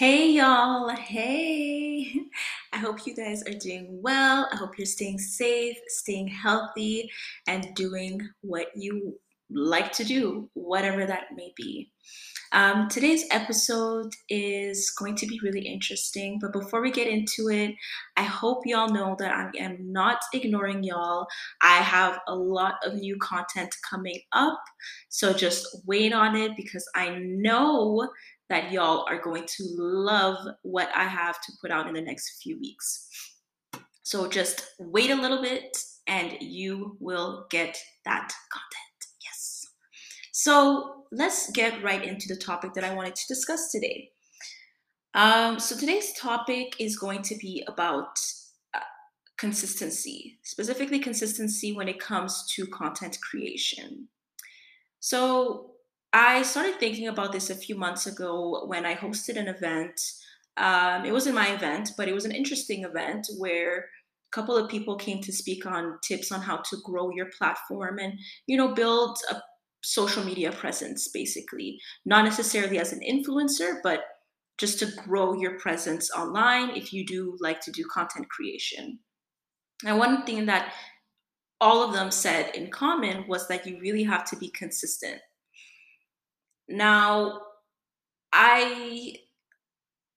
Hey, y'all. Hey. I hope you guys are doing well. I hope you're staying safe, staying healthy, and doing what you like to do, whatever that may be. Um, today's episode is going to be really interesting, but before we get into it, I hope y'all know that I am not ignoring y'all. I have a lot of new content coming up, so just wait on it because I know that y'all are going to love what I have to put out in the next few weeks. So just wait a little bit and you will get that content. Yes. So let's get right into the topic that I wanted to discuss today. Um, so today's topic is going to be about uh, consistency, specifically consistency when it comes to content creation. So I started thinking about this a few months ago when I hosted an event. Um, it wasn't my event, but it was an interesting event where a couple of people came to speak on tips on how to grow your platform and you know build a social media presence basically. Not necessarily as an influencer but just to grow your presence online if you do like to do content creation. And one thing that all of them said in common was that you really have to be consistent now, I,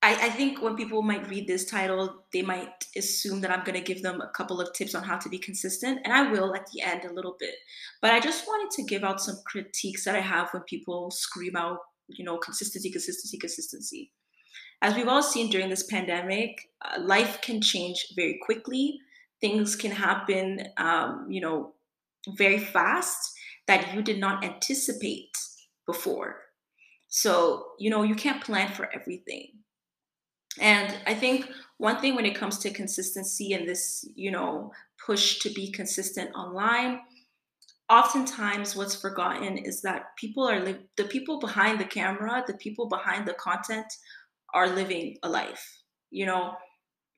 I I think when people might read this title, they might assume that I'm going to give them a couple of tips on how to be consistent, and I will at the end a little bit. But I just wanted to give out some critiques that I have when people scream out, you know, consistency, consistency, consistency. As we've all seen during this pandemic, uh, life can change very quickly. Things can happen, um, you know, very fast that you did not anticipate before. So, you know, you can't plan for everything. And I think one thing when it comes to consistency and this, you know, push to be consistent online, oftentimes what's forgotten is that people are li- the people behind the camera, the people behind the content are living a life. You know,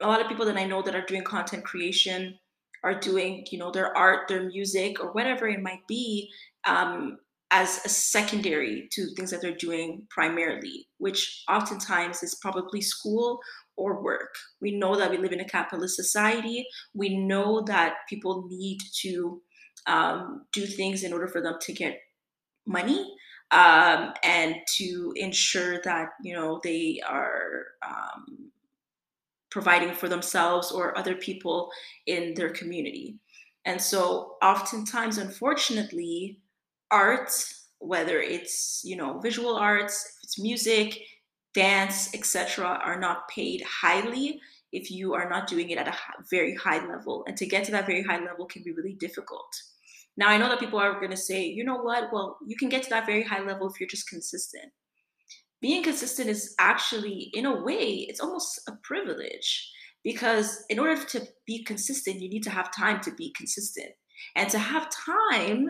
a lot of people that I know that are doing content creation are doing, you know, their art, their music, or whatever it might be, um, as a secondary to things that they're doing primarily, which oftentimes is probably school or work. We know that we live in a capitalist society. We know that people need to um, do things in order for them to get money um, and to ensure that you know they are um, providing for themselves or other people in their community. And so, oftentimes, unfortunately, art, whether it's you know visual arts, it's music, dance, etc., are not paid highly if you are not doing it at a very high level. And to get to that very high level can be really difficult. Now, I know that people are going to say, you know what? Well, you can get to that very high level if you're just consistent. Being consistent is actually, in a way, it's almost a privilege because in order to be consistent, you need to have time to be consistent. And to have time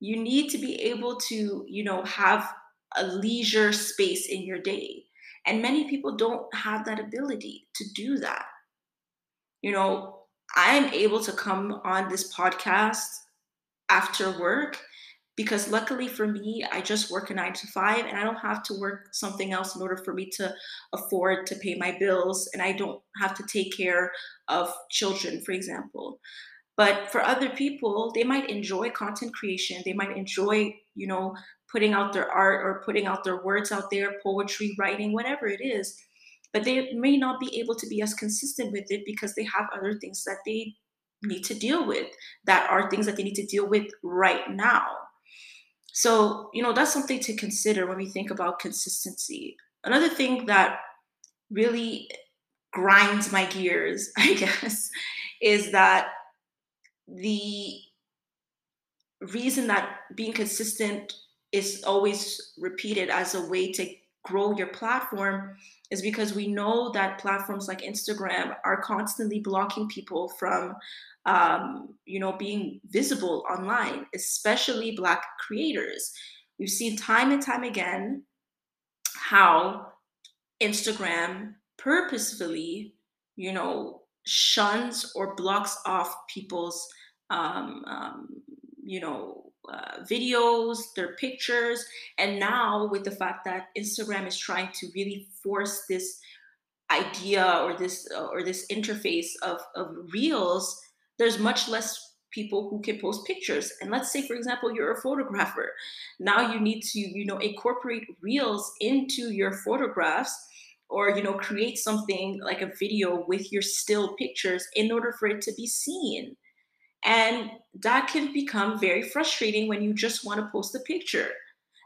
you need to be able to you know have a leisure space in your day. And many people don't have that ability to do that. You know i'm able to come on this podcast after work because luckily for me i just work a 9 to 5 and i don't have to work something else in order for me to afford to pay my bills and i don't have to take care of children for example but for other people, they might enjoy content creation. They might enjoy, you know, putting out their art or putting out their words out there, poetry, writing, whatever it is. But they may not be able to be as consistent with it because they have other things that they need to deal with that are things that they need to deal with right now. So, you know, that's something to consider when we think about consistency. Another thing that really grinds my gears, I guess, is that the reason that being consistent is always repeated as a way to grow your platform is because we know that platforms like Instagram are constantly blocking people from um, you know being visible online especially black creators. We've seen time and time again how Instagram purposefully you know shuns or blocks off people's um, um, you know uh, videos, their pictures, and now with the fact that Instagram is trying to really force this idea or this uh, or this interface of of reels, there's much less people who can post pictures. And let's say, for example, you're a photographer. Now you need to, you know, incorporate reels into your photographs or you know create something like a video with your still pictures in order for it to be seen and that can become very frustrating when you just want to post a picture.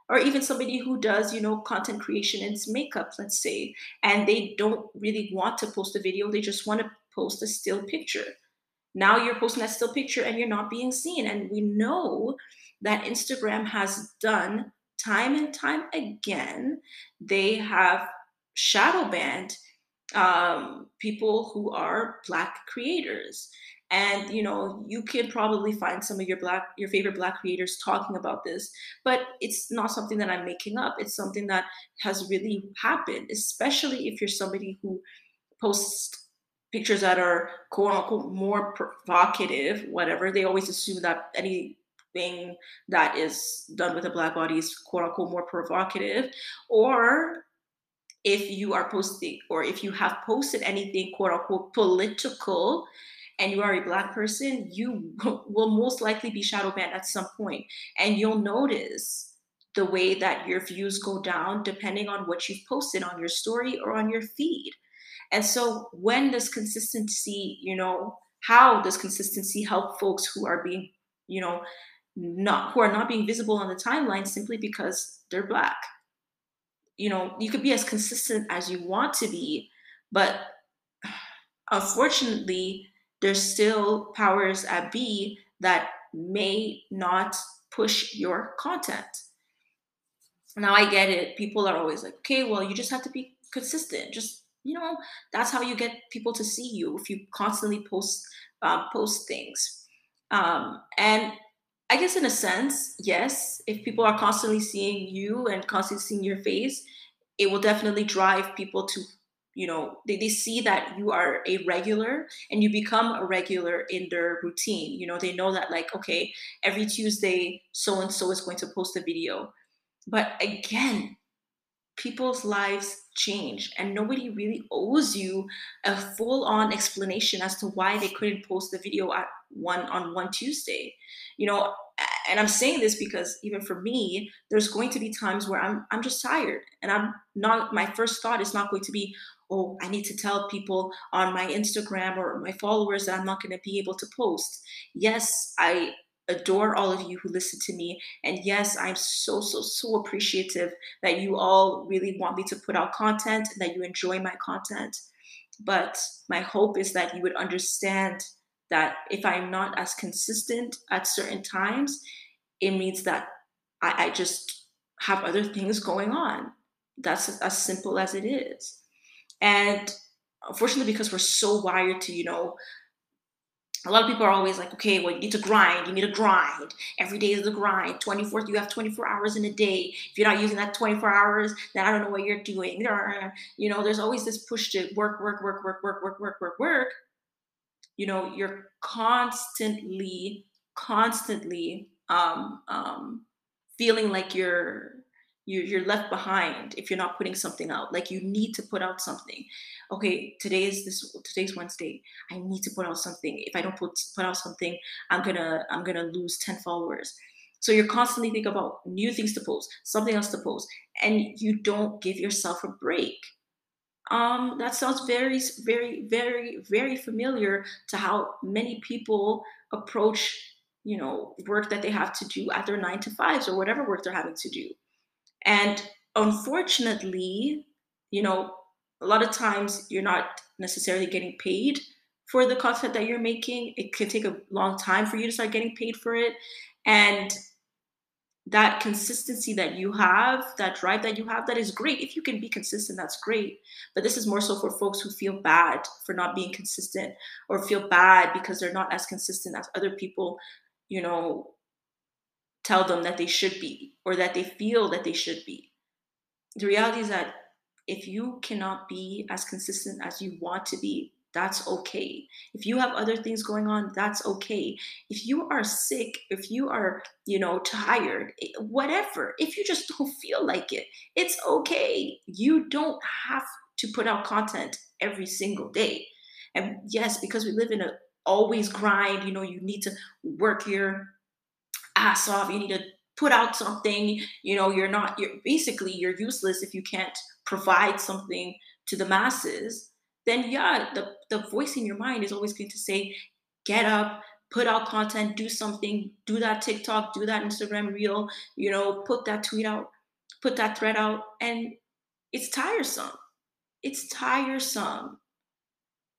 Or even somebody who does you know content creation and makeup let's say and they don't really want to post a video they just want to post a still picture. Now you're posting that still picture and you're not being seen and we know that instagram has done time and time again they have shadow banned um, people who are black creators and you know you can probably find some of your black your favorite black creators talking about this but it's not something that i'm making up. It's something that has really happened especially if you're somebody who posts pictures that are quote unquote more provocative whatever. They always assume that anything that is done with a black body is quote unquote more provocative. Or if you are posting or if you have posted anything quote unquote political and you are a black person, you will most likely be shadow banned at some point. And you'll notice the way that your views go down depending on what you've posted on your story or on your feed. And so when does consistency, you know, how does consistency help folks who are being, you know, not who are not being visible on the timeline simply because they're black? You know, you could be as consistent as you want to be, but unfortunately, there's still powers at B that may not push your content. Now I get it. People are always like, okay, well, you just have to be consistent. Just you know, that's how you get people to see you if you constantly post uh, post things. Um, and I guess in a sense, yes, if people are constantly seeing you and constantly seeing your face, it will definitely drive people to you know they, they see that you are a regular and you become a regular in their routine. You know they know that like okay every tuesday so and so is going to post a video. But again people's lives change and nobody really owes you a full on explanation as to why they couldn't post the video at one on one tuesday. You know and I'm saying this because even for me, there's going to be times where I'm I'm just tired and I'm not my first thought is not going to be, oh, I need to tell people on my Instagram or my followers that I'm not going to be able to post. Yes, I adore all of you who listen to me. And yes, I'm so, so, so appreciative that you all really want me to put out content that you enjoy my content. But my hope is that you would understand that if I'm not as consistent at certain times, it means that I, I just have other things going on. That's as simple as it is. And unfortunately, because we're so wired to, you know, a lot of people are always like, okay, well, you need to grind. You need to grind. Every day is a grind. 24, you have 24 hours in a day. If you're not using that 24 hours, then I don't know what you're doing. You know, there's always this push to work, work, work, work, work, work, work, work, work. You know, you're constantly, constantly um, um, feeling like you're you're, you're left behind if you're not putting something out. Like you need to put out something. Okay today is this today's wednesday. I need to put out something. If i don't put put out something i'm gonna i'm gonna lose 10 followers. So you're constantly thinking about new things to post something else to post and you don't give yourself a break. Um, that sounds very very very very familiar to how many people approach you know work that they have to do at their nine to fives or whatever work they're having to do and unfortunately, you know, a lot of times you're not necessarily getting paid for the content that you're making. It can take a long time for you to start getting paid for it. And that consistency that you have, that drive that you have, that is great. If you can be consistent, that's great. But this is more so for folks who feel bad for not being consistent or feel bad because they're not as consistent as other people, you know, tell them that they should be or that they feel that they should be. The reality is that if you cannot be as consistent as you want to be, that's okay. If you have other things going on, that's okay. If you are sick, if you are, you know, tired, eh, whatever, if you just don't feel like it, it's okay. You don't have to put out content every single day. And yes, because we live in a always grind, you know, you need to work your ass off. You need to put out something, you know, you're not you're basically you're useless if you can't provide something to the masses then yeah, the, the voice in your mind is always going to say, get up, put out content, do something, do that TikTok, do that Instagram reel, you know, put that tweet out, put that thread out. And it's tiresome. It's tiresome.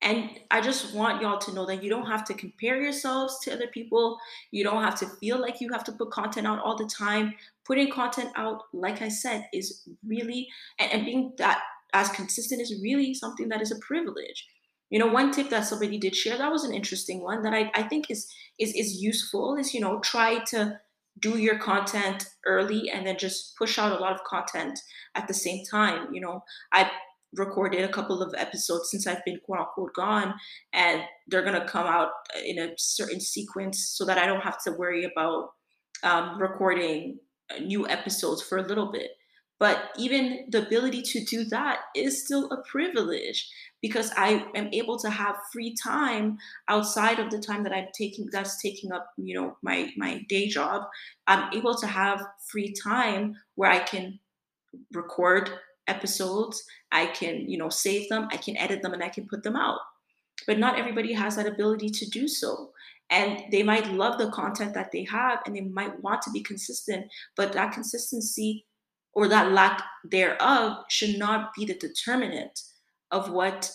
And I just want y'all to know that you don't have to compare yourselves to other people. You don't have to feel like you have to put content out all the time. Putting content out, like I said, is really, and, and being that as consistent is really something that is a privilege. You know, one tip that somebody did share that was an interesting one that I, I think is is is useful is you know try to do your content early and then just push out a lot of content at the same time. You know, I recorded a couple of episodes since I've been quote unquote gone, and they're gonna come out in a certain sequence so that I don't have to worry about um, recording new episodes for a little bit. But even the ability to do that is still a privilege because I am able to have free time outside of the time that I'm taking that's taking up, you know, my my day job. I'm able to have free time where I can record episodes, I can, you know, save them, I can edit them and I can put them out. But not everybody has that ability to do so and they might love the content that they have and they might want to be consistent but that consistency or that lack thereof should not be the determinant of what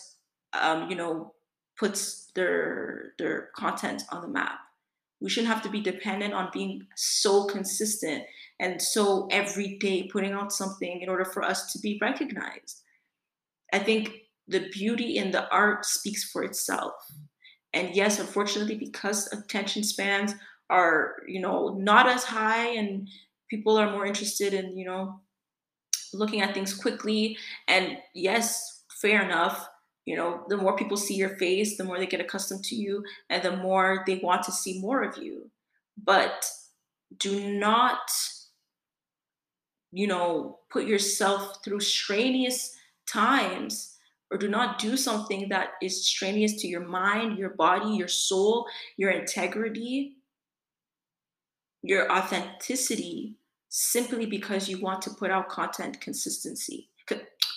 um, you know puts their their content on the map we shouldn't have to be dependent on being so consistent and so every day putting out something in order for us to be recognized i think the beauty in the art speaks for itself and yes unfortunately because attention spans are you know not as high and people are more interested in you know looking at things quickly. And yes, fair enough. You know, the more people see your face, the more they get accustomed to you, and the more they want to see more of you. But do not, you know, put yourself through strenuous times or do not do something that is strenuous to your mind, your body, your soul, your integrity, your authenticity simply because you want to put out content consistency co-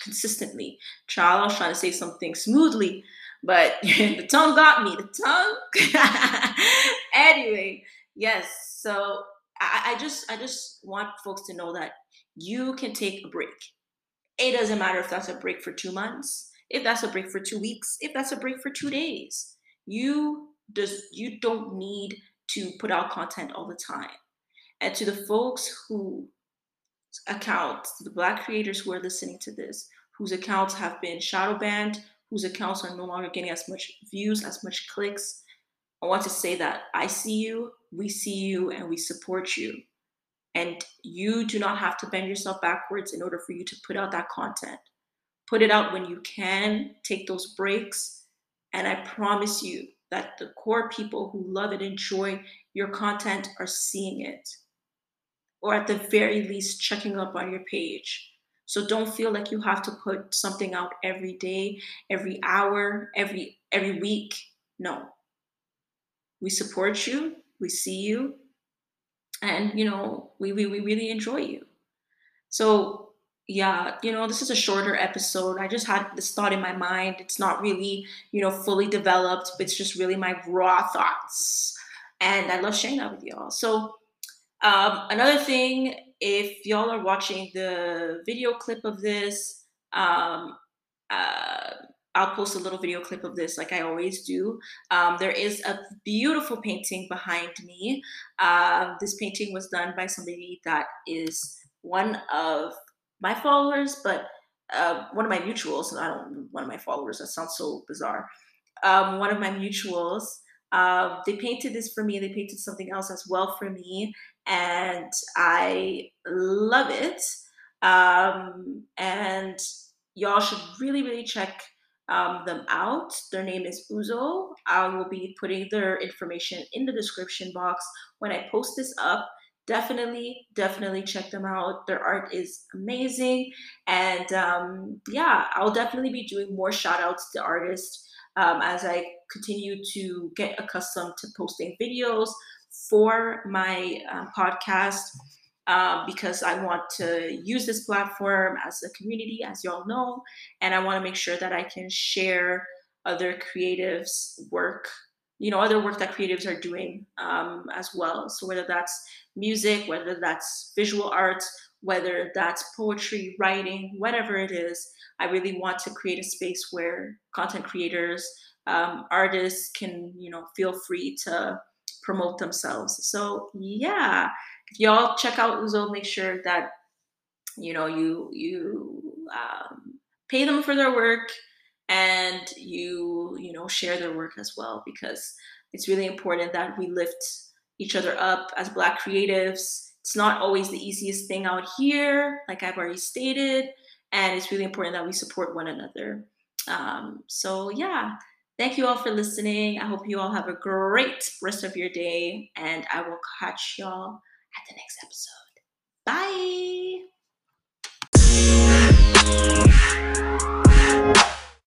consistently. Child, I was trying to say something smoothly, but the tongue got me. The tongue. anyway, yes. So I, I just I just want folks to know that you can take a break. It doesn't matter if that's a break for two months, if that's a break for two weeks, if that's a break for two days. You just you don't need to put out content all the time. And to the folks who accounts, the black creators who are listening to this, whose accounts have been shadow banned, whose accounts are no longer getting as much views, as much clicks, I want to say that I see you, we see you, and we support you. And you do not have to bend yourself backwards in order for you to put out that content. Put it out when you can, take those breaks, and I promise you that the core people who love and enjoy your content are seeing it or at the very least checking up on your page. So don't feel like you have to put something out every day, every hour, every every week. No. We support you, we see you, and you know, we we, we really enjoy you. So yeah, you know, this is a shorter episode. I just had this thought in my mind. It's not really, you know, fully developed. It's just really my raw thoughts. And I love sharing that with y'all. So um, another thing, if y'all are watching the video clip of this, um, uh, I'll post a little video clip of this like I always do. Um, there is a beautiful painting behind me. Uh, this painting was done by somebody that is one of my followers, but uh, one of my mutuals. I don't one of my followers. That sounds so bizarre. Um, one of my mutuals. Uh, they painted this for me. They painted something else as well for me, and I love it. Um, and y'all should really, really check um, them out. Their name is Uzo. I will be putting their information in the description box when I post this up. Definitely, definitely check them out. Their art is amazing. And um, yeah, I'll definitely be doing more shout outs to artists um, as I continue to get accustomed to posting videos for my uh, podcast um, because I want to use this platform as a community, as y'all know, and I want to make sure that I can share other creatives' work, you know, other work that creatives are doing um, as well. So whether that's music, whether that's visual arts, whether that's poetry, writing, whatever it is, I really want to create a space where content creators, um, artists can, you know, feel free to promote themselves. So yeah, if y'all check out Uzo, make sure that you know you you um, pay them for their work and you you know share their work as well because it's really important that we lift each other up as black creatives. It's not always the easiest thing out here like i've already stated and it's really important that we support one another. Um, so yeah Thank you all for listening. I hope you all have a great rest of your day, and I will catch y'all at the next episode. Bye.